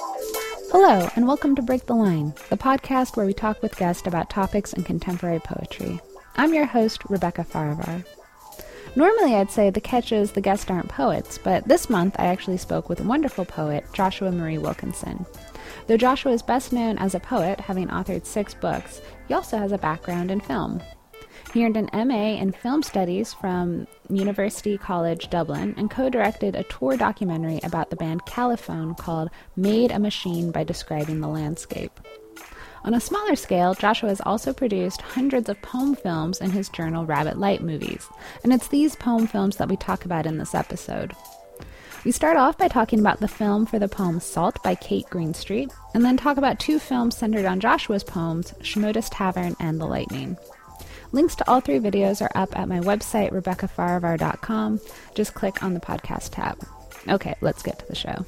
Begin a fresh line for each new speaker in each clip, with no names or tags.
Hello, and welcome to Break the Line, the podcast where we talk with guests about topics in contemporary poetry. I'm your host, Rebecca Farivar. Normally, I'd say the catch is the guests aren't poets, but this month I actually spoke with a wonderful poet, Joshua Marie Wilkinson. Though Joshua is best known as a poet, having authored six books, he also has a background in film. He earned an MA in Film Studies from University College Dublin and co directed a tour documentary about the band Califone called Made a Machine by Describing the Landscape. On a smaller scale, Joshua has also produced hundreds of poem films in his journal Rabbit Light Movies, and it's these poem films that we talk about in this episode. We start off by talking about the film for the poem Salt by Kate Greenstreet, and then talk about two films centered on Joshua's poems, Shimoda's Tavern and The Lightning. Links to all three videos are up at my website, RebeccaFarivar.com. Just click on the podcast tab. Okay, let's get to the show.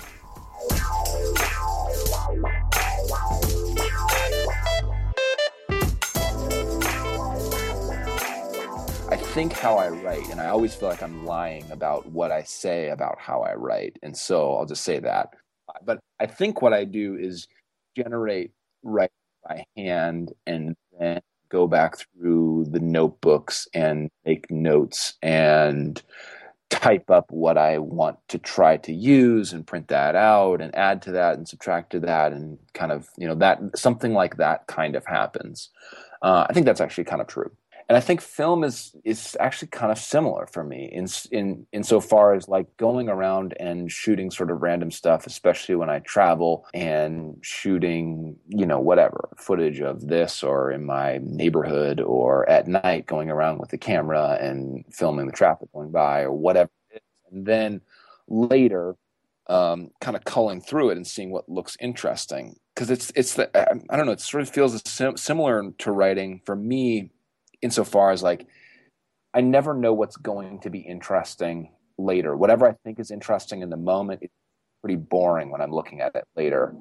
I think how I write, and I always feel like I'm lying about what I say about how I write. And so I'll just say that. But I think what I do is generate write by hand and then go back through the notebooks and make notes and type up what I want to try to use and print that out and add to that and subtract to that and kind of you know that something like that kind of happens. Uh, I think that's actually kind of true and I think film is is actually kind of similar for me in in insofar as like going around and shooting sort of random stuff, especially when I travel and shooting, you know, whatever footage of this or in my neighborhood or at night going around with the camera and filming the traffic going by or whatever And then later, um, kind of culling through it and seeing what looks interesting. Because it's it's the I don't know it sort of feels sim- similar to writing for me insofar as like I never know what's going to be interesting later. Whatever I think is interesting in the moment, it's pretty boring when I'm looking at it later.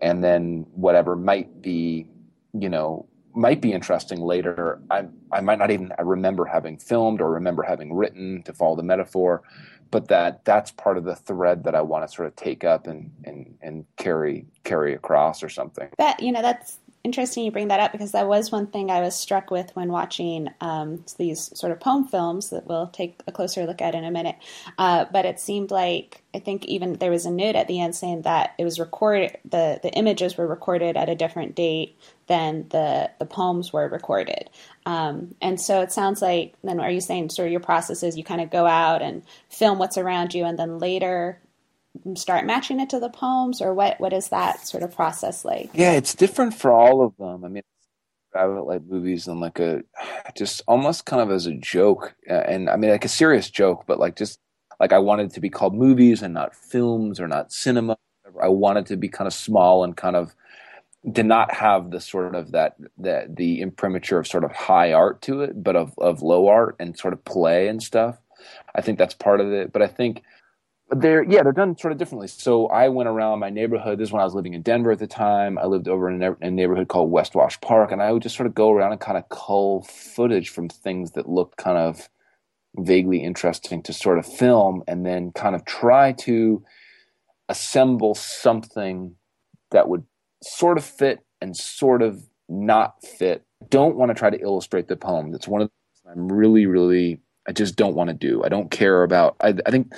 And then whatever might be, you know, might be interesting later, I I might not even remember having filmed or remember having written to follow the metaphor, but that that's part of the thread that I want to sort of take up and and and carry carry across or something.
That you know that's interesting you bring that up because that was one thing I was struck with when watching um, these sort of poem films that we'll take a closer look at in a minute. Uh, but it seemed like I think even there was a note at the end saying that it was recorded the the images were recorded at a different date than the the poems were recorded. Um, and so it sounds like then are you saying sort of your process is you kind of go out and film what's around you and then later start matching it to the poems or what what is that sort of process like?
Yeah it's different for all of them. I mean rabbit light movies and like a just almost kind of as a joke. Uh, and i mean like a serious joke but like just like i wanted to be called movies and not films or not cinema. I wanted to be kind of small and kind of did not have the sort of that that the imprimatur of sort of high art to it but of of low art and sort of play and stuff. I think that's part of it. But i think they're yeah they're done sort of differently. So i went around my neighborhood. This is when i was living in denver at the time. I lived over in a neighborhood called west wash park and i would just sort of go around and kind of cull footage from things that looked kind of vaguely interesting to sort of film and then kind of try to assemble something that would sort of fit and sort of not fit. Don't want to try to illustrate the poem. That's one of the i'm really really i just don't want to do. I don't care about I, I think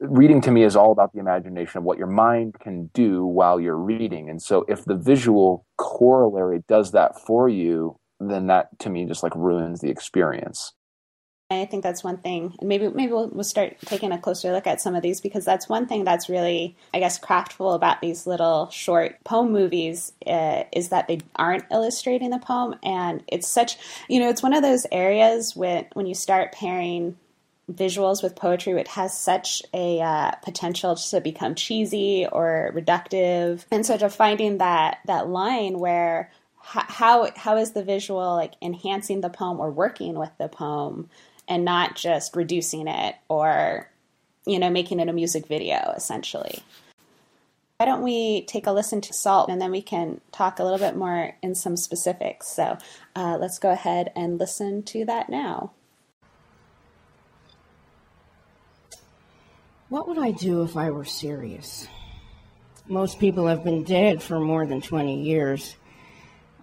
reading to me is all about the imagination of what your mind can do while you're reading. And so if the visual corollary does that for you, then that to me just like ruins the experience.
I think that's one thing, and maybe maybe we'll, we'll start taking a closer look at some of these because that's one thing that's really, I guess, craftful about these little short poem movies uh, is that they aren't illustrating the poem, and it's such, you know, it's one of those areas when when you start pairing visuals with poetry it has such a uh, potential to become cheesy or reductive. And so to finding that that line where how how is the visual like enhancing the poem or working with the poem and not just reducing it or you know making it a music video essentially? Why don't we take a listen to salt and then we can talk a little bit more in some specifics. So uh, let's go ahead and listen to that now
What would I do if I were serious? most people have been dead for more than 20 years.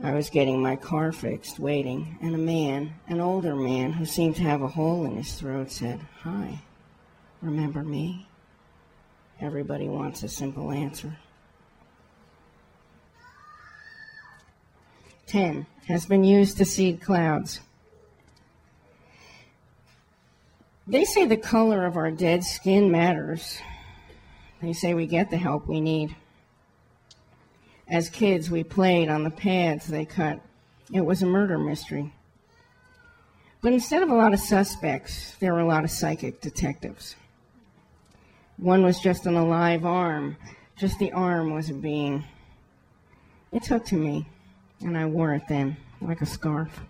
I was getting my car fixed, waiting, and a man, an older man who seemed to have a hole in his throat, said, Hi, remember me? Everybody wants a simple answer. 10 has been used to seed clouds. They say the color of our dead skin matters. They say we get the help we need. As kids, we played on the pads they cut. It was a murder mystery. But instead of a lot of suspects, there were a lot of psychic detectives. One was just an alive arm, just the arm was a being. It took to me, and I wore it then, like a scarf.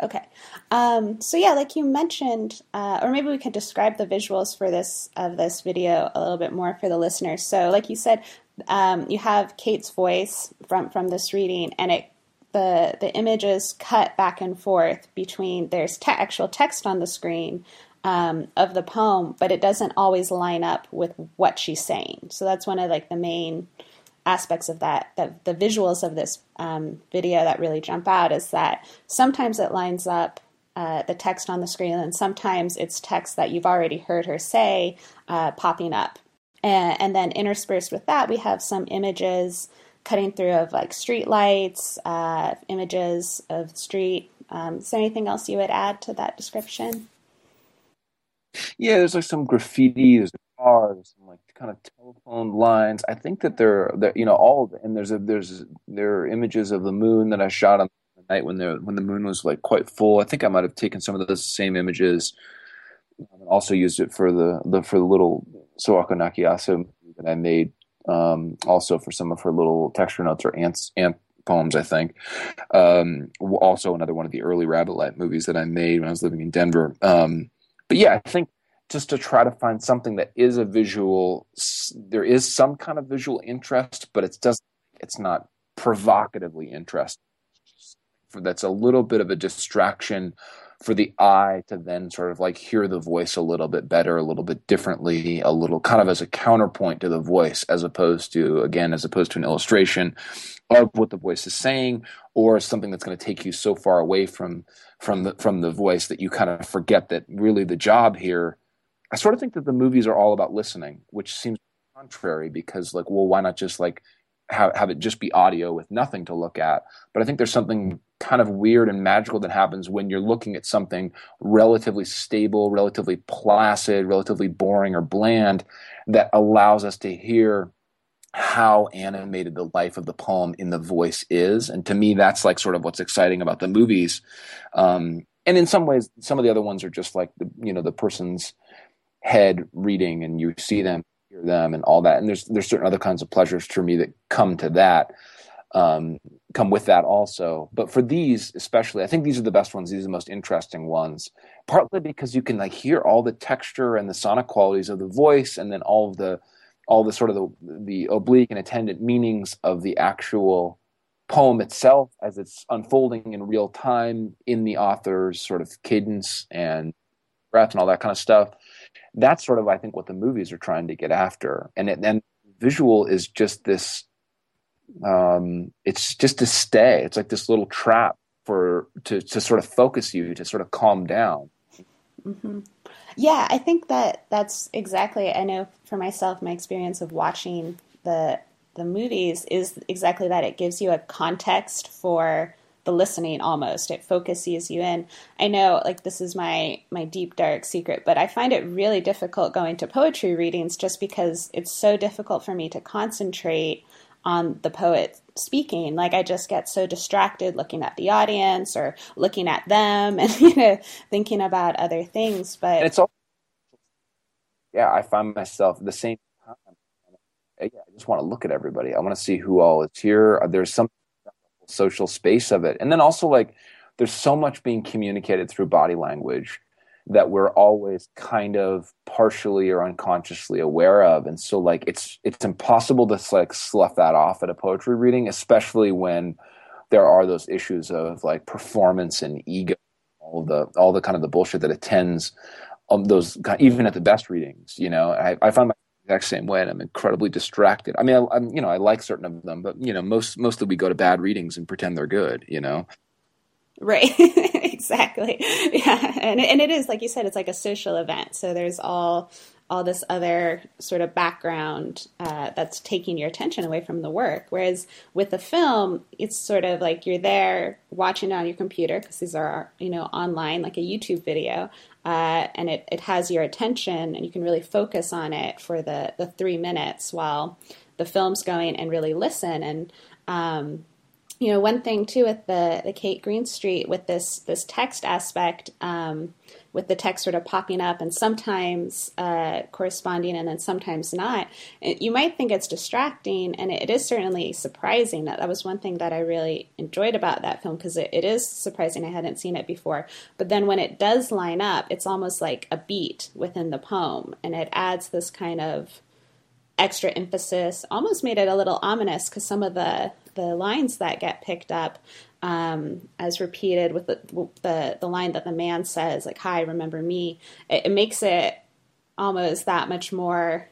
Okay. Um, so yeah, like you mentioned, uh, or maybe we could describe the visuals for this of this video a little bit more for the listeners. So, like you said, um, you have Kate's voice from from this reading, and it the the images cut back and forth between there's te- actual text on the screen um, of the poem, but it doesn't always line up with what she's saying. So that's one of like the main aspects of that, that the visuals of this um, video that really jump out is that sometimes it lines up uh, the text on the screen, and sometimes it's text that you've already heard her say uh, popping up. And, and, then interspersed with that, we have some images cutting through of like street lights, uh, images of street. Um, is there anything else you would add to that description?
Yeah, there's like some graffiti, there's cars, some like kind of telephone lines. I think that they're, you know all of it. and there's a there's there are images of the moon that I shot on the night when the when the moon was like quite full. I think I might have taken some of those same images. Um, also used it for the, the for the little Sawako Nakayasu that I made. Um, also for some of her little texture notes or ants ant poems, I think. Um, also another one of the early Rabbit Light movies that I made when I was living in Denver. Um, but yeah, I think just to try to find something that is a visual there is some kind of visual interest but it's just it's not provocatively interesting that's a little bit of a distraction for the eye to then sort of like hear the voice a little bit better a little bit differently a little kind of as a counterpoint to the voice as opposed to again as opposed to an illustration of what the voice is saying or something that's going to take you so far away from from the from the voice that you kind of forget that really the job here I sort of think that the movies are all about listening, which seems contrary because like, well, why not just like have, have it just be audio with nothing to look at? But I think there's something kind of weird and magical that happens when you're looking at something relatively stable, relatively placid, relatively boring or bland that allows us to hear how animated the life of the poem in the voice is. And to me, that's like sort of what's exciting about the movies. Um, and in some ways, some of the other ones are just like the, you know, the person's head reading and you see them hear them and all that. And there's there's certain other kinds of pleasures for me that come to that um, come with that also. But for these especially i think these are the best ones. These are the most interesting ones partly because you can like hear all the texture and the sonic qualities of the voice and then all of the all the sort of the, the oblique and attendant meanings of the actual poem itself as it's unfolding in real time in the author's sort of cadence and breath and all that kind of stuff that's sort of I think what the movies are trying to get after, and it, and visual is just this. Um, it's just to stay. It's like this little trap for to to sort of focus you to sort of calm down.
Mm-hmm. Yeah, I think that that's exactly. I know for myself, my experience of watching the the movies is exactly that. It gives you a context for the listening almost. It focuses you in. I know like this is my my deep dark secret but i find it really difficult going to poetry readings just because it's so difficult for me to concentrate on the poet speaking. Like i just get so distracted looking at the audience or looking at them and you know thinking about other things but
and it's all yeah i find myself the same yeah, i just want to look at everybody. I want to see who all is here. There's some social space of it. And then also like there's so much being communicated through body language that we're always kind of partially or unconsciously aware of and so like it's it's impossible to like slough that off at a poetry reading especially when there are those issues of like performance and ego all the all the kind of the bullshit that attends um, those even at the best readings you know i, I find exact same way, and I'm incredibly distracted. I mean, I, am you know I like certain of them, but you know most mostly we go to bad readings and pretend they're good. You know.
Right. exactly. Yeah, and and it is like you said, it's like a social event. So there's all all this other sort of background uh, that's taking your attention away from the work. Whereas with the film, it's sort of like you're there watching it on your computer because these are you know online, like a YouTube video, uh, and it, it has your attention and you can really focus on it for the, the three minutes while the film's going and really listen. And, um, you know, one thing too with the, the Kate Greenstreet with this, this text aspect, um, with the text sort of popping up and sometimes uh, corresponding and then sometimes not. You might think it's distracting, and it is certainly surprising. That that was one thing that I really enjoyed about that film because it, it is surprising. I hadn't seen it before, but then when it does line up, it's almost like a beat within the poem, and it adds this kind of extra emphasis. Almost made it a little ominous because some of the the lines that get picked up um, as repeated with the, the, the line that the man says, like "Hi, remember me." It, it, makes it almost that much more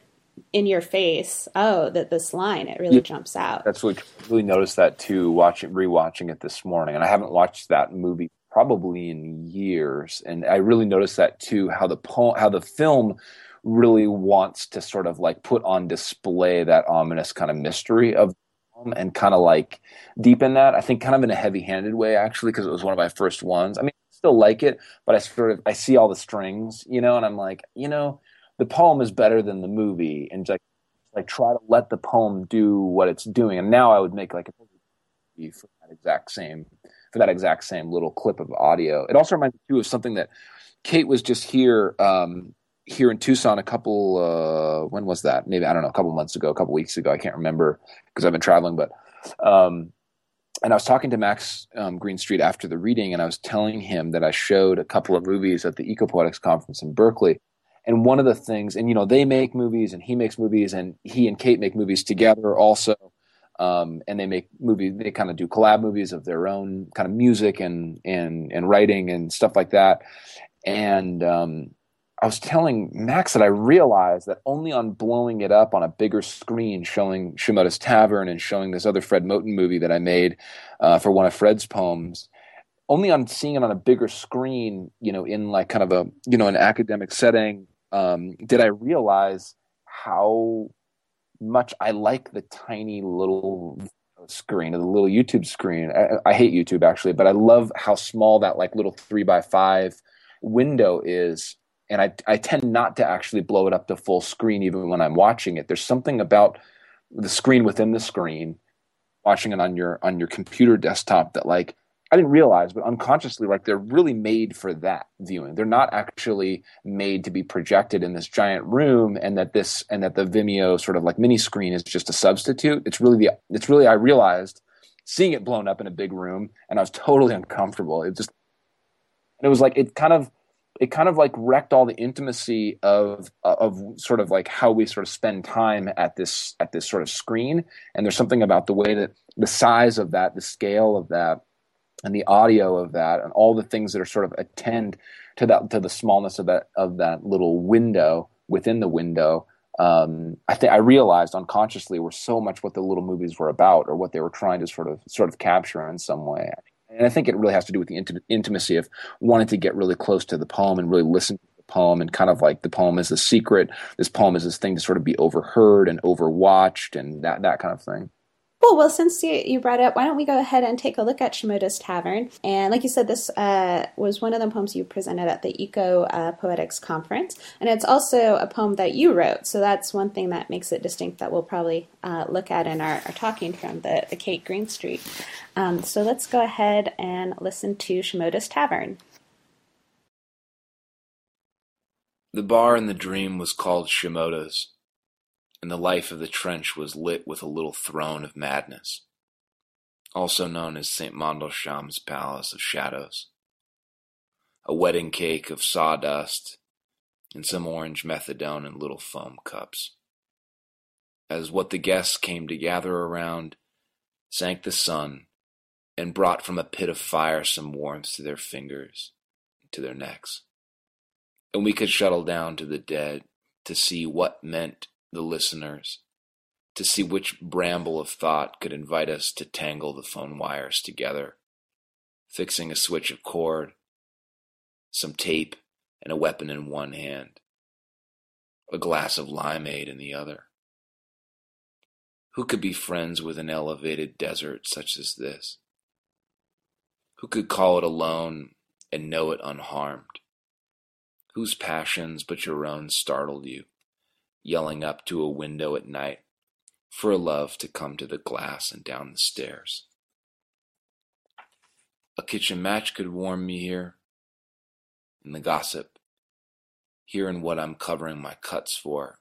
in your face. Oh, that this line it really yeah, jumps out.
That's really really noticed that too. Watching rewatching it this morning, and I haven't watched that movie probably in years, and I really noticed that too. How the poem, how the film really wants to sort of like put on display that ominous kind of mystery of and kind of like deepen that. I think kind of in a heavy-handed way actually because it was one of my first ones. I mean, I still like it, but I sort of I see all the strings, you know, and I'm like, you know, the poem is better than the movie, and like like try to let the poem do what it's doing. And now I would make like a movie for that exact same for that exact same little clip of audio. It also reminds me too of something that Kate was just here um, here in Tucson a couple uh, when was that? Maybe I don't know, a couple months ago, a couple weeks ago. I can't remember because I've been traveling, but um, and I was talking to Max um, Greenstreet after the reading, and I was telling him that I showed a couple of movies at the Ecopoetics conference in Berkeley. And one of the things, and you know, they make movies, and he makes movies, and he and Kate make movies together also. Um, and they make movies. They kind of do collab movies of their own kind of music and and and writing and stuff like that. And um, I was telling Max that I realized that only on blowing it up on a bigger screen, showing Shimoda's Tavern and showing this other Fred Moten movie that I made uh, for one of Fred's poems, only on seeing it on a bigger screen, you know, in like kind of a you know an academic setting, um, did I realize how much I like the tiny little screen, the little YouTube screen. I, I hate YouTube actually, but I love how small that like little three by five window is and I, I tend not to actually blow it up to full screen even when I'm watching it. There's something about the screen within the screen, watching it on your on your computer desktop that like I didn't realize, but unconsciously, like they're really made for that viewing. They're not actually made to be projected in this giant room, and that this and that the Vimeo sort of like mini screen is just a substitute. It's really the it's really I realized seeing it blown up in a big room, and I was totally uncomfortable. It just it was like it kind of it kind of like wrecked all the intimacy of of sort of like how we sort of spend time at this at this sort of screen. And there's something about the way that the size of that the scale of that and the audio of that and all the things that are sort of attend to that to the smallness of that of that little window within the window um, I think I realized unconsciously were so much what the little movies were about or what they were trying to sort of sort of capture in some way and I think it really has to do with the intim- intimacy of wanting to get really close to the poem and really listen to the poem and kind of like the poem is the secret. This poem is this thing to sort of be overheard and overwatched and that that kind of thing.
Cool. Well, since you, you brought it up, why don't we go ahead and take a look at Shimoda's Tavern? And like you said, this uh, was one of the poems you presented at the Eco uh, Poetics Conference. And it's also a poem that you wrote. So that's one thing that makes it distinct that we'll probably uh, look at in our, our, talking from the, the Kate Greenstreet. Um, so let's go ahead and listen to Shimoda's Tavern.
The bar in the dream was called Shimoda's and the life of the trench was lit with a little throne of madness, also known as St. Mandelsham's Palace of Shadows. A wedding cake of sawdust and some orange methadone in little foam cups. As what the guests came to gather around, sank the sun and brought from a pit of fire some warmth to their fingers, to their necks. And we could shuttle down to the dead to see what meant the listeners, to see which bramble of thought could invite us to tangle the phone wires together, fixing a switch of cord, some tape, and a weapon in one hand, a glass of limeade in the other. Who could be friends with an elevated desert such as this? Who could call it alone and know it unharmed? Whose passions but your own startled you, yelling up to a window at night for a love to come to the glass and down the stairs? A kitchen match could warm me here, in the gossip, here in what I'm covering my cuts for,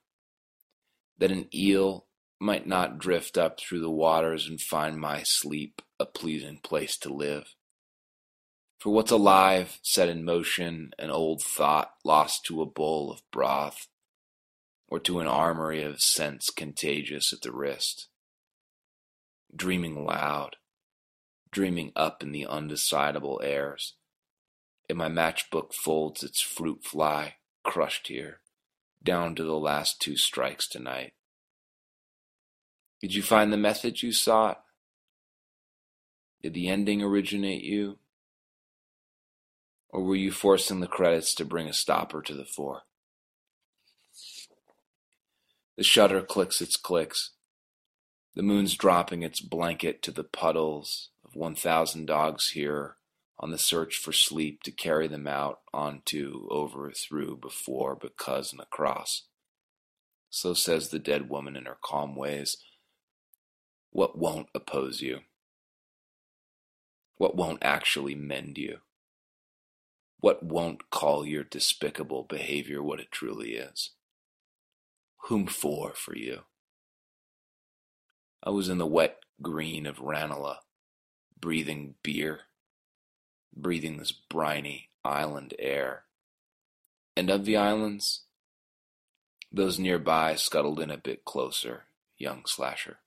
that an eel might not drift up through the waters and find my sleep a pleasing place to live. For what's alive, set in motion, an old thought lost to a bowl of broth, or to an armory of scents contagious at the wrist. Dreaming loud, dreaming up in the undecidable airs, and my matchbook folds its fruit fly, crushed here, down to the last two strikes tonight. Did you find the method you sought? Did the ending originate you? Or were you forcing the credits to bring a stopper to the fore? The shutter clicks its clicks. The moon's dropping its blanket to the puddles of 1,000 dogs here on the search for sleep to carry them out onto, over, through, before, because, and across. So says the dead woman in her calm ways. What won't oppose you? What won't actually mend you? What won't call your despicable behavior what it truly is? Whom for, for you? I was in the wet green of Ranelagh, breathing beer, breathing this briny island air. And of the islands, those nearby scuttled in a bit closer, young slasher.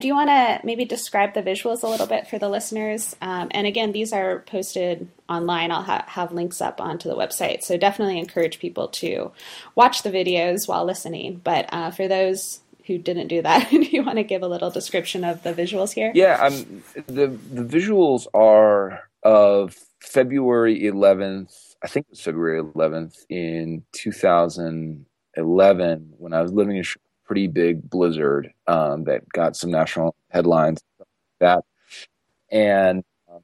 Do you want to maybe describe the visuals a little bit for the listeners? Um, and again, these are posted online. I'll ha- have links up onto the website. So definitely encourage people to watch the videos while listening. But uh, for those who didn't do that, do you want to give a little description of the visuals here?
Yeah, um, the the visuals are of February 11th. I think it was February 11th in 2011 when I was living in pretty big blizzard um, that got some national headlines. Like that and um,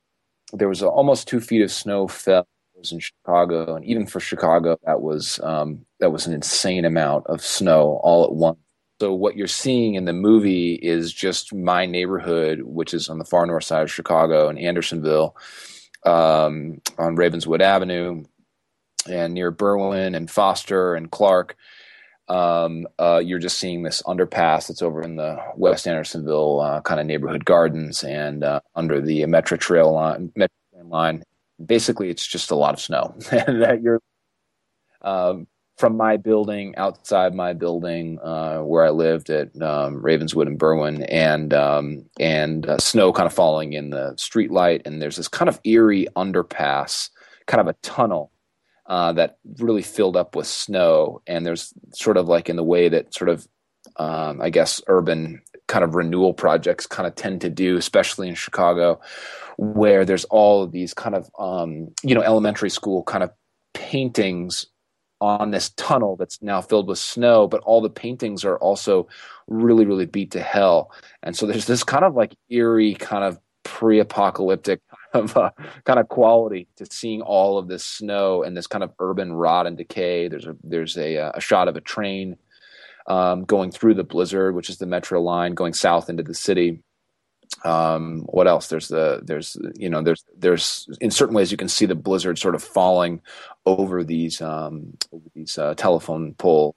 there was a, almost two feet of snow fell in Chicago, and even for Chicago, that was um, that was an insane amount of snow all at once. So what you're seeing in the movie is just my neighborhood, which is on the far north side of Chicago in Andersonville, um, on Ravenswood Avenue, and near Berwyn and Foster and Clark um, uh, you're just seeing this underpass that's over in the West Andersonville uh, kind of neighborhood gardens and uh, under the Metra Trail line, Metra line. Basically, it's just a lot of snow that you're um, from my building outside my building uh, where I lived at um, Ravenswood and Berwyn, and um, and uh, snow kind of falling in the street light, and there's this kind of eerie underpass, kind of a tunnel uh, that really filled up with snow. And there's sort of like in the way that sort of, um, I guess, urban kind of renewal projects kind of tend to do, especially in Chicago, where there's all of these kind of, um, you know, elementary school kind of paintings on this tunnel that's now filled with snow, but all the paintings are also really, really beat to hell. And so there's this kind of like eerie, kind of pre apocalyptic of uh, kind of quality to seeing all of this snow and this kind of urban rot and decay. There's a there's a, uh, a shot of a train um, going through the blizzard, which is the metro line going south into the city. Um, what else? There's the there's you know there's there's in certain ways you can see the blizzard sort of falling over these um, over these uh, telephone poles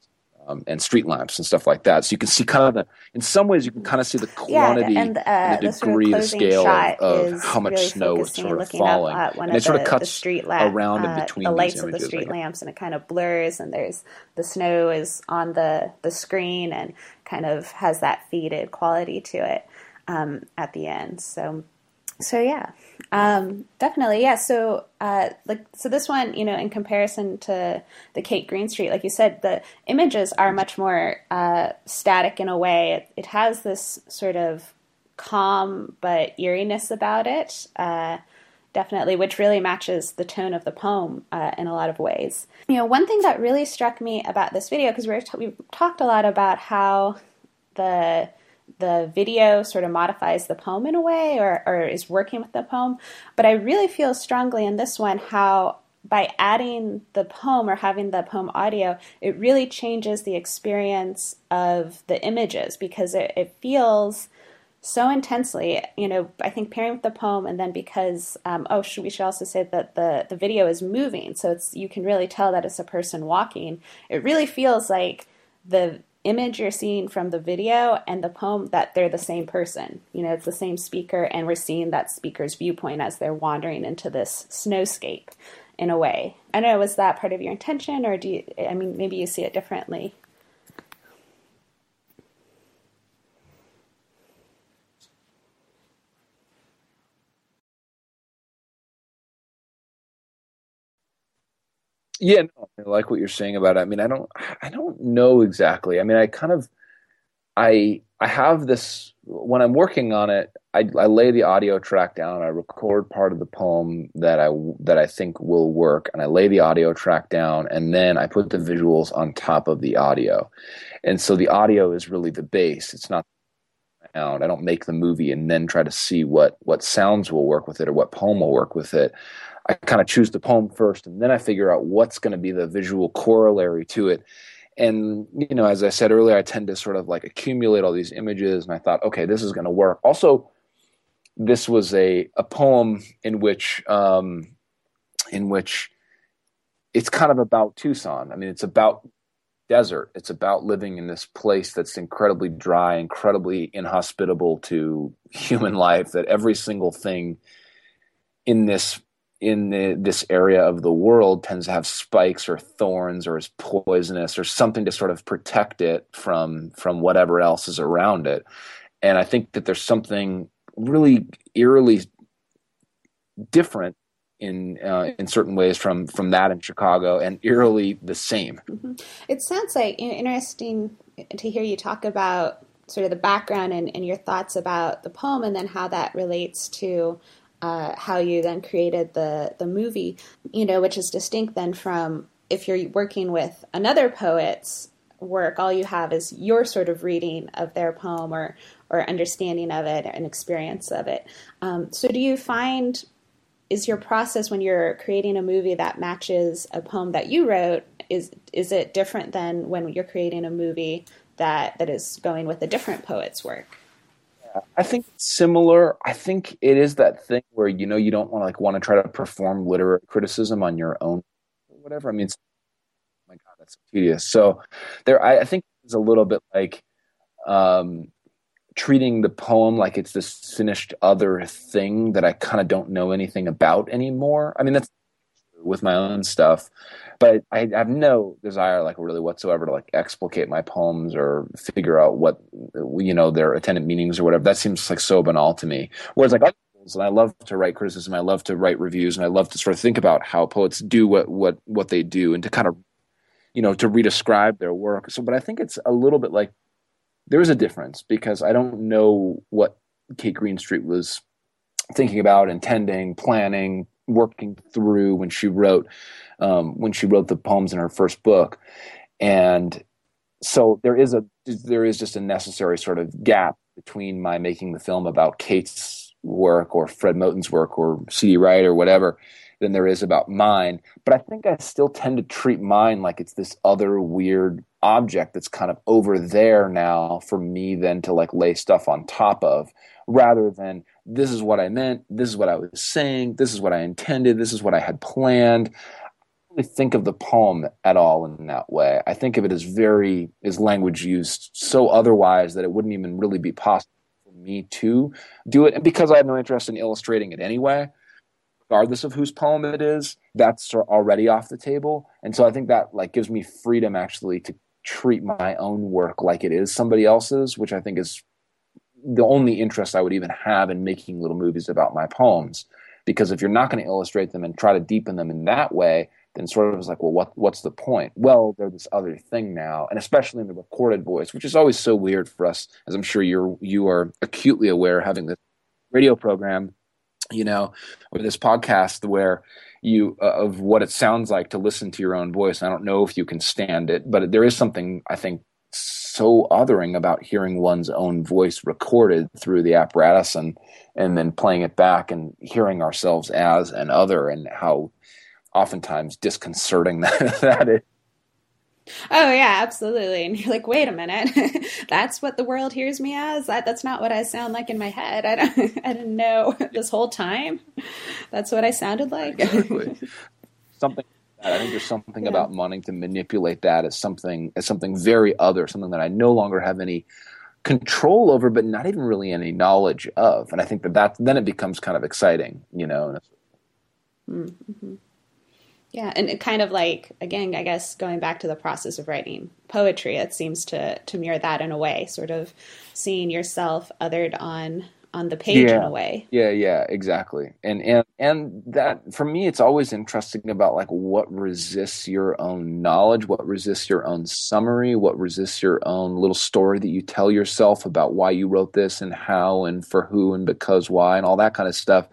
um, and street lamps and stuff like that. So you can see kind of the, in some ways, you can kind of see the quantity
yeah, and, uh,
and, the degree, the, sort of the scale of, of how much
really
snow is sort of
falling.
and
it
sort of cuts
the street lamp,
around
uh,
and between
the lights of
the
street
like,
lamps, and it kind of blurs. And there's the snow is on the the screen and kind of has that faded quality to it um, at the end. So so yeah, um, definitely, yeah. So, uh, like, so this one, you know, in comparison to the Kate Greenstreet, like you said, the images are much more uh, static in a way. It, it, has this sort of calm but eeriness about it, uh, definitely, which really matches the tone of the poem uh, in a lot of ways. You know, one thing that really struck me about this video because we t- we talked a lot about how the the video sort of modifies the poem in a way or, or is working with the poem. But I really feel strongly in this one how by adding the poem or having the poem audio, it really changes the experience of the images because it, it feels so intensely. You know, I think pairing with the poem, and then because um, oh, should, we should also say that the the video is moving, so it's you can really tell that it's a person walking. It really feels like the image you're seeing from the video and the poem that they're the same person. You know, it's the same speaker, and we're seeing that speaker's viewpoint as they're wandering into this snowscape in a way. I know, was that part of your intention, or do you, I mean, maybe you see it differently?
Yeah, no, I like what you're saying about it. I mean, I don't, I don't know exactly. I mean, I kind of, I, I have this when I'm working on it. I, I lay the audio track down. I record part of the poem that I that I think will work, and I lay the audio track down, and then I put the visuals on top of the audio. And so the audio is really the base. It's not sound. I don't make the movie and then try to see what what sounds will work with it or what poem will work with it. I kind of choose the poem first, and then I figure out what's going to be the visual corollary to it. And you know, as I said earlier, I tend to sort of like accumulate all these images, and I thought, okay, this is going to work. Also, this was a a poem in which um, in which it's kind of about Tucson. I mean, it's about desert. It's about living in this place that's incredibly dry, incredibly inhospitable to human life. That every single thing in this in the, this area of the world tends to have spikes or thorns or is poisonous or something to sort of protect it from from whatever else is around it and i think that there's something really eerily different in uh, in certain ways from from that in chicago and eerily the same
mm-hmm. it sounds like interesting to hear you talk about sort of the background and, and your thoughts about the poem and then how that relates to uh, how you then created the the movie, you know, which is distinct then from if you're working with another poet's work, all you have is your sort of reading of their poem or or understanding of it and experience of it. Um, so, do you find is your process when you're creating a movie that matches a poem that you wrote is is it different than when you're creating a movie that that is going with a different poet's work?
I think similar. I think it is that thing where you know you don't want to like want to try to perform literary criticism on your own, or whatever. I mean, oh my god, that's so tedious. So there, I, I think it's a little bit like um, treating the poem like it's this finished other thing that I kind of don't know anything about anymore. I mean, that's with my own stuff. But I, have no desire like really whatsoever to like explicate my poems or figure out what you know their attendant meanings or whatever. That seems like so banal to me. Whereas like and I love to write criticism I love to write reviews and I love to sort of think about how poets do what what what they do and to kind of you know to redescribe their work. So but I think it's a little bit like there is a difference because I don't know what Kate Greenstreet was thinking about intending planning working through when she wrote um, when she wrote the poems in her first book, and so there is a there is just a necessary sort of gap between my making the film about Kate's work or Fred Moten's work or C.D. Wright or whatever than there is about mine. But I think I still tend to treat mine like it's this other weird object that's kind of over there now for me then to like lay stuff on top of rather than this is what I meant, this is what I was saying, this is what I intended, this is what I had planned. I really think of the poem at all in that way. I think of it as very is language used so otherwise that it wouldn't even really be possible for me to do it. And because I have no interest in illustrating it anyway, regardless of whose poem it is, that's already off the table. And so I think that like gives me freedom actually to treat my own work like it is somebody else's, which I think is the only interest I would even have in making little movies about my poems. Because if you're not going to illustrate them and try to deepen them in that way, then sort of was like, well, what what's the point? Well, they're this other thing now, and especially in the recorded voice, which is always so weird for us, as I'm sure you're you are acutely aware, having this radio program, you know, or this podcast where you uh, of what it sounds like to listen to your own voice. I don't know if you can stand it, but there is something I think so othering about hearing one's own voice recorded through the apparatus and and then playing it back and hearing ourselves as an other and how oftentimes disconcerting that, that is.
Oh yeah, absolutely. And you're like, wait a minute, that's what the world hears me as. That that's not what I sound like in my head. I don't, I didn't know this whole time. That's what I sounded like.
Exactly. Something. I think there's something yeah. about wanting to manipulate that as something as something very other, something that I no longer have any control over, but not even really any knowledge of. And I think that that then it becomes kind of exciting, you know.
Mm-hmm. Yeah, and it kind of like again, I guess going back to the process of writing poetry, it seems to to mirror that in a way, sort of seeing yourself othered on on the page
yeah.
in a way.
Yeah, yeah, exactly. And and and that for me it's always interesting about like what resists your own knowledge, what resists your own summary, what resists your own little story that you tell yourself about why you wrote this and how and for who and because why and all that kind of stuff.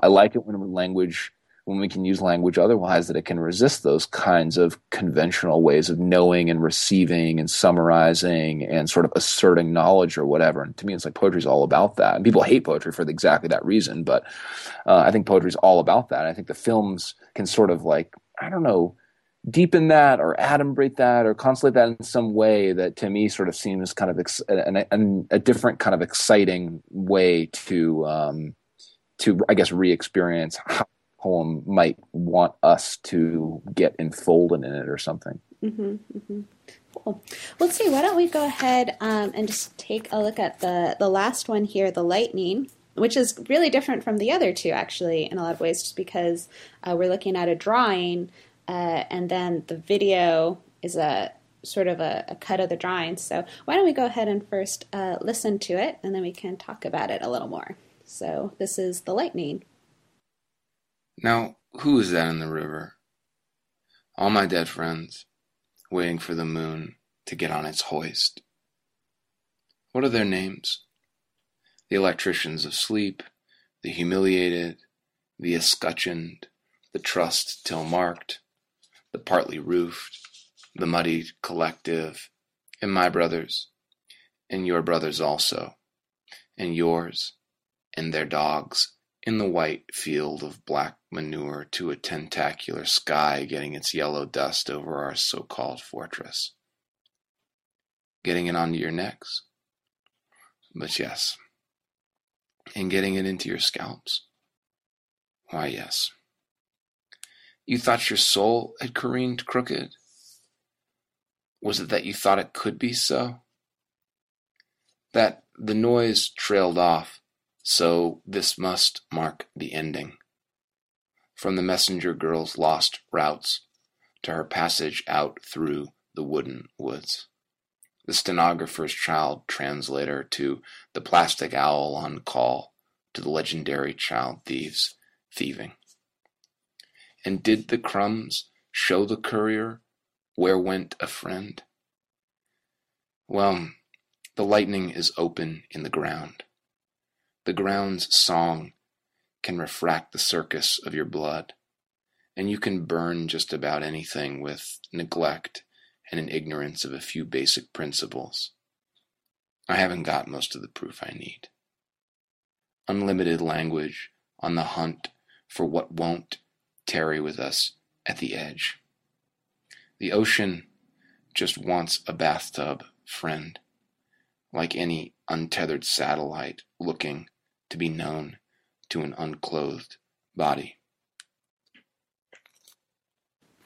I like it when language when we can use language otherwise that it can resist those kinds of conventional ways of knowing and receiving and summarizing and sort of asserting knowledge or whatever. And to me, it's like poetry is all about that. And people hate poetry for exactly that reason, but uh, I think poetry is all about that. I think the films can sort of like I don't know deepen that or adumbrate that or constellate that in some way that to me sort of seems kind of ex- a, a, a different kind of exciting way to um, to I guess re-experience how poem might want us to get enfolded in it or something.
Mm-hmm, mm-hmm. Cool. Let's see. Why don't we go ahead um, and just take a look at the the last one here, the lightning, which is really different from the other two, actually, in a lot of ways, just because uh, we're looking at a drawing, uh, and then the video is a sort of a, a, cut of the drawing. So why don't we go ahead and first uh, listen to it, and then we can talk about it a little more. So this is the lightning.
Now, who is that in the river? All my dead friends, waiting for the moon to get on its hoist. What are their names? The electricians of sleep, the humiliated, the escutcheoned, the trussed till marked, the partly roofed, the muddied collective, and my brothers, and your brothers also, and yours, and their dogs, in the white field of black manure to a tentacular sky getting its yellow dust over our so called fortress. Getting it onto your necks? But yes. And getting it into your scalps? Why, yes. You thought your soul had careened crooked? Was it that you thought it could be so? That the noise trailed off so this must mark the ending. From the messenger girl's lost routes to her passage out through the wooden woods. The stenographer's child translator to the plastic owl on call to the legendary child thieves thieving. And did the crumbs show the courier where went a friend? Well, the lightning is open in the ground. The ground's song can refract the circus of your blood, and you can burn just about anything with neglect and an ignorance of a few basic principles. I haven't got most of the proof I need. Unlimited language on the hunt for what won't tarry with us at the edge. The ocean just wants a bathtub friend, like any untethered satellite looking to be known to an unclothed body.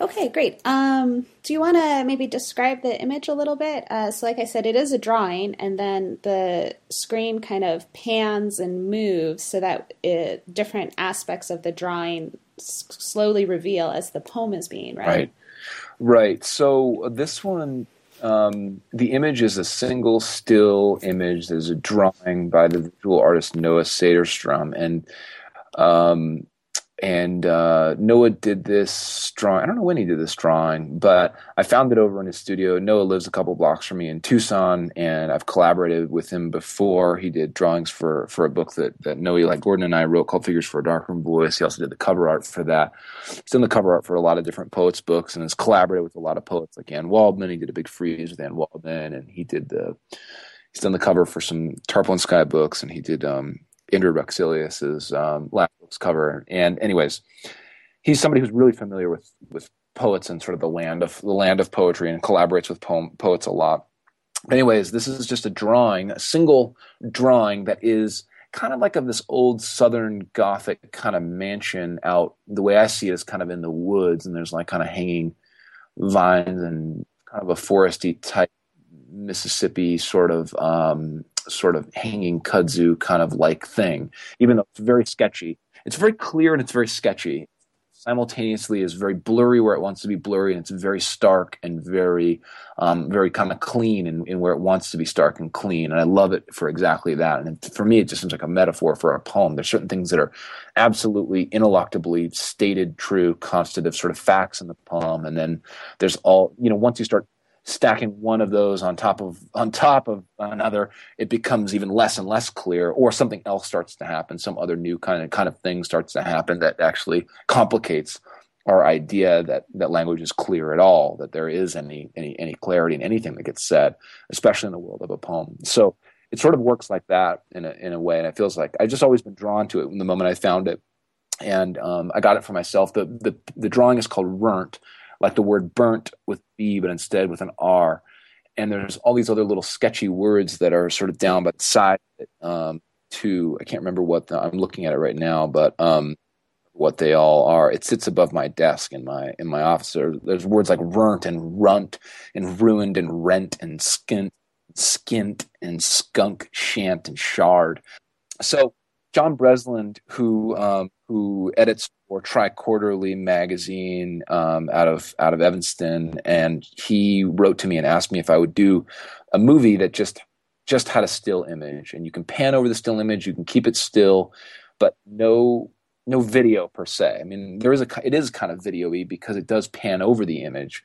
Okay, great. Um, do you want to maybe describe the image a little bit? Uh, so, like I said, it is a drawing, and then the screen kind of pans and moves so that it, different aspects of the drawing s- slowly reveal as the poem is being read.
Right. Right. So, this one um, the image is a single still image. There's a drawing by the visual artist Noah Saterstrom, and um, and uh, Noah did this drawing. I don't know when he did this drawing, but I found it over in his studio. Noah lives a couple blocks from me in Tucson, and I've collaborated with him before. He did drawings for for a book that that Noah Eli Gordon and I wrote called Figures for a Darkroom Voice. He also did the cover art for that. He's done the cover art for a lot of different poets' books, and has collaborated with a lot of poets like Anne Waldman. He did a big frieze with Anne Waldman, and he did the he's done the cover for some Tarpaulin Sky books, and he did um, Andrea Rexilius's um, last book's cover. And anyways, he's somebody who's really familiar with with poets and sort of the land of the land of poetry and collaborates with poem, poets a lot. Anyways, this is just a drawing, a single drawing that is kind of like of this old southern gothic kind of mansion out the way I see it is kind of in the woods and there's like kind of hanging vines and kind of a foresty type Mississippi sort of um, sort of hanging kudzu kind of like thing, even though it's very sketchy. It's very clear and it's very sketchy. Simultaneously, is very blurry where it wants to be blurry, and it's very stark and very, um, very kind of clean in where it wants to be stark and clean. And I love it for exactly that. And for me, it just seems like a metaphor for a poem. There's certain things that are absolutely ineluctably stated, true, constitutive sort of facts in the poem, and then there's all you know. Once you start stacking one of those on top of on top of another, it becomes even less and less clear, or something else starts to happen. Some other new kind of kind of thing starts to happen that actually complicates our idea that that language is clear at all, that there is any any any clarity in anything that gets said, especially in the world of a poem. So it sort of works like that in a in a way, and it feels like I've just always been drawn to it. From the moment I found it, and um, I got it for myself. The the the drawing is called Rent, like the word burnt with B, but instead with an R. And there's all these other little sketchy words that are sort of down by the side um, to, I can't remember what the, I'm looking at it right now, but um, what they all are. It sits above my desk in my in my office. There's words like runt and runt and ruined and rent and skint, skint and skunk, shant and shard. So John Breslin, who um, who edits for Triquarterly magazine um, out of out of Evanston, and he wrote to me and asked me if I would do a movie that just just had a still image, and you can pan over the still image, you can keep it still, but no no video per se. I mean, there is a it is kind of video-y because it does pan over the image.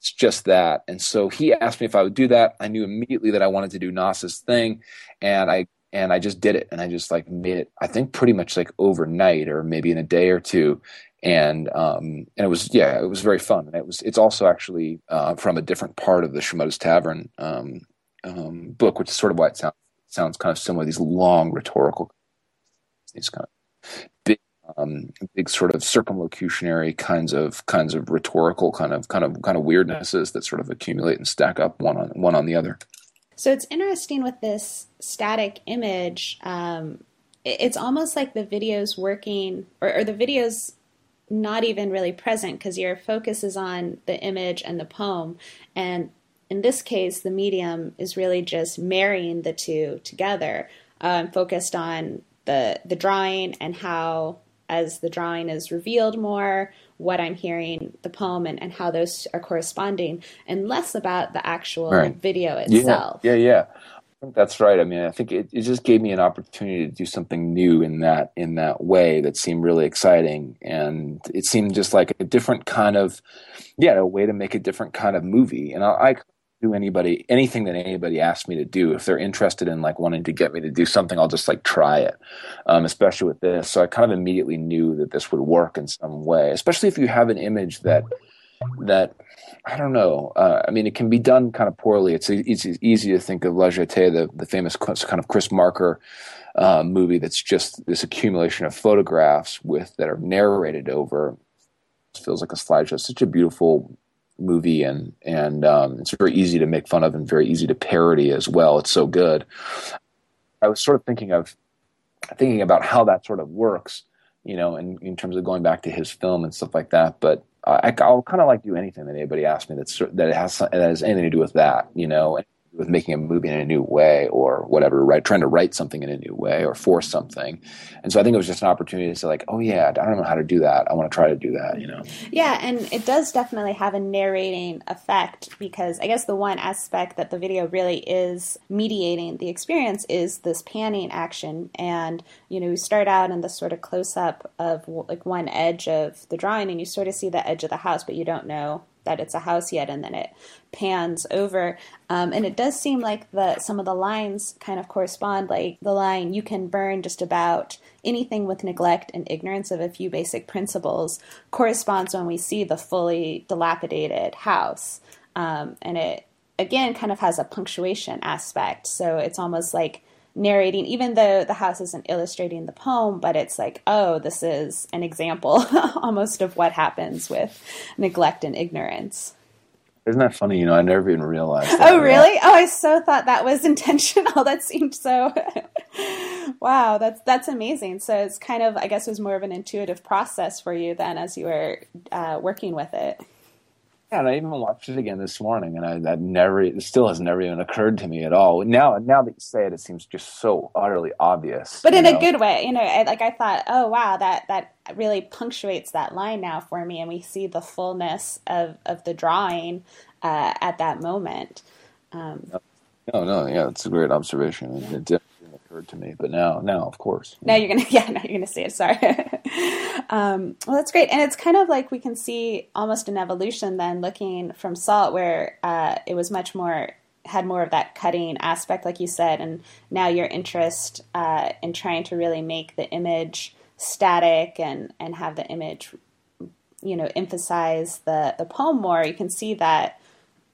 It's just that, and so he asked me if I would do that. I knew immediately that I wanted to do Nas's thing, and I and I just did it and I just like made it I think pretty much like overnight or maybe in a day or two. And um and it was yeah it was very fun. And it was it's also actually uh, from a different part of the Shimoda's Tavern um, um, book which is sort of why it sounds sounds kind of similar these long rhetorical these kind of big um, big sort of circumlocutionary kinds of kinds of rhetorical kind of kind of kind of weirdnesses that sort of accumulate and stack up one on one on the other
so it's interesting with this static image. Um, it's almost like the video's working, or, or the video's not even really present because your focus is on the image and the poem. And in this case, the medium is really just marrying the two together, um, focused on the the drawing and how, as the drawing is revealed more, what I'm hearing, the poem, and, and how those are corresponding, and less about the actual right. video itself.
Yeah, yeah, yeah. I think that's right. I mean, I think it, it just gave me an opportunity to do something new in that in that way that seemed really exciting, and it seemed just like a different kind of, yeah, a way to make a different kind of movie. And I, I do anybody anything that anybody asks me to do if they're interested in like wanting to get me to do something i'll just like try it um, especially with this so i kind of immediately knew that this would work in some way especially if you have an image that that I don't know. Uh, I mean, it can be done kind of poorly. It's, it's easy to think of La Jetée, the, the famous kind of Chris Marker uh, movie that's just this accumulation of photographs with that are narrated over. Feels like a slideshow. Such a beautiful movie and and um, it's very easy to make fun of and very easy to parody as well. It's so good. I was sort of thinking of thinking about how that sort of works, you know, in, in terms of going back to his film and stuff like that. But I, will kind of like do anything that anybody asks me that's that has that has anything to do with that, you know. With making a movie in a new way or whatever, right? Trying to write something in a new way or force something. And so I think it was just an opportunity to say like, oh yeah, I don't know how to do that. I want to try to do that, you know?
Yeah. And it does definitely have a narrating effect because I guess the one aspect that the video really is mediating the experience is this panning action. And, you know, you start out in this sort of close up of like one edge of the drawing and you sort of see the edge of the house, but you don't know that it's a house yet, and then it pans over. Um, and it does seem like the some of the lines kind of correspond. Like the line, "You can burn just about anything with neglect and ignorance of a few basic principles," corresponds when we see the fully dilapidated house, um, and it again kind of has a punctuation aspect. So it's almost like narrating, even though the house isn't illustrating the poem, but it's like, oh, this is an example almost of what happens with neglect and ignorance.
Isn't that funny? You know, I never even realized.
That. Oh, really? Oh, I so thought that was intentional. that seemed so. wow, that's that's amazing. So it's kind of, I guess, it was more of an intuitive process for you then, as you were uh, working with it.
Yeah, and I even watched it again this morning, and I that never, it still has never even occurred to me at all. Now, now that you say it, it seems just so utterly obvious.
But in know? a good way, you know. I, like I thought, oh wow, that that really punctuates that line now for me, and we see the fullness of of the drawing uh, at that moment. Um,
no, no, yeah, it's a great observation. It, it occurred to me, but now, now, of course.
Now you're gonna, yeah, now you're gonna see it. Sorry. um, well, that's great, and it's kind of like we can see almost an evolution then, looking from Salt, where uh, it was much more had more of that cutting aspect, like you said, and now your interest uh, in trying to really make the image static and and have the image, you know, emphasize the the poem more. You can see that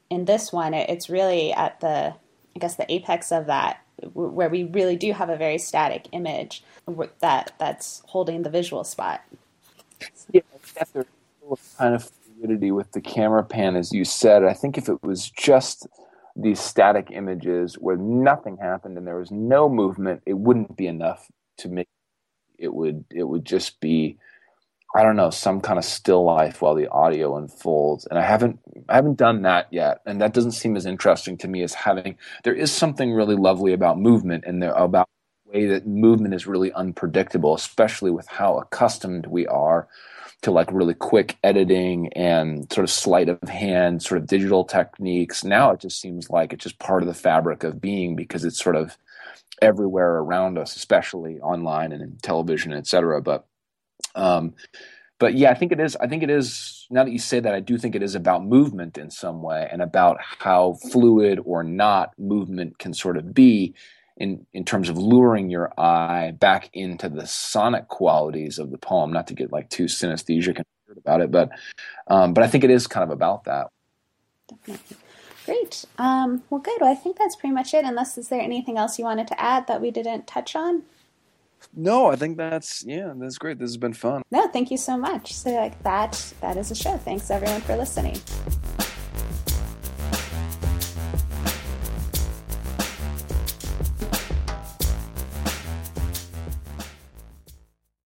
in this one, it, it's really at the I guess the apex of that where we really do have a very static image that that's holding the visual spot.
Yeah, there's kind of fluidity with the camera pan, as you said. I think if it was just these static images where nothing happened and there was no movement, it wouldn't be enough to make it would it would just be I don't know, some kind of still life while the audio unfolds. And I haven't I haven't done that yet. And that doesn't seem as interesting to me as having there is something really lovely about movement and there about the way that movement is really unpredictable, especially with how accustomed we are to like really quick editing and sort of sleight of hand, sort of digital techniques. Now it just seems like it's just part of the fabric of being because it's sort of everywhere around us, especially online and in television, et cetera. But um, but yeah, I think it is. I think it is. Now that you say that, I do think it is about movement in some way, and about how fluid or not movement can sort of be in in terms of luring your eye back into the sonic qualities of the poem. Not to get like too synesthesic about it, but um, but I think it is kind of about that.
Definitely. Great. Um, well, good. Well, I think that's pretty much it. Unless is there anything else you wanted to add that we didn't touch on?
No, I think that's yeah, that's great. This has been fun.
No, thank you so much. So like that that is a show. Thanks everyone for listening.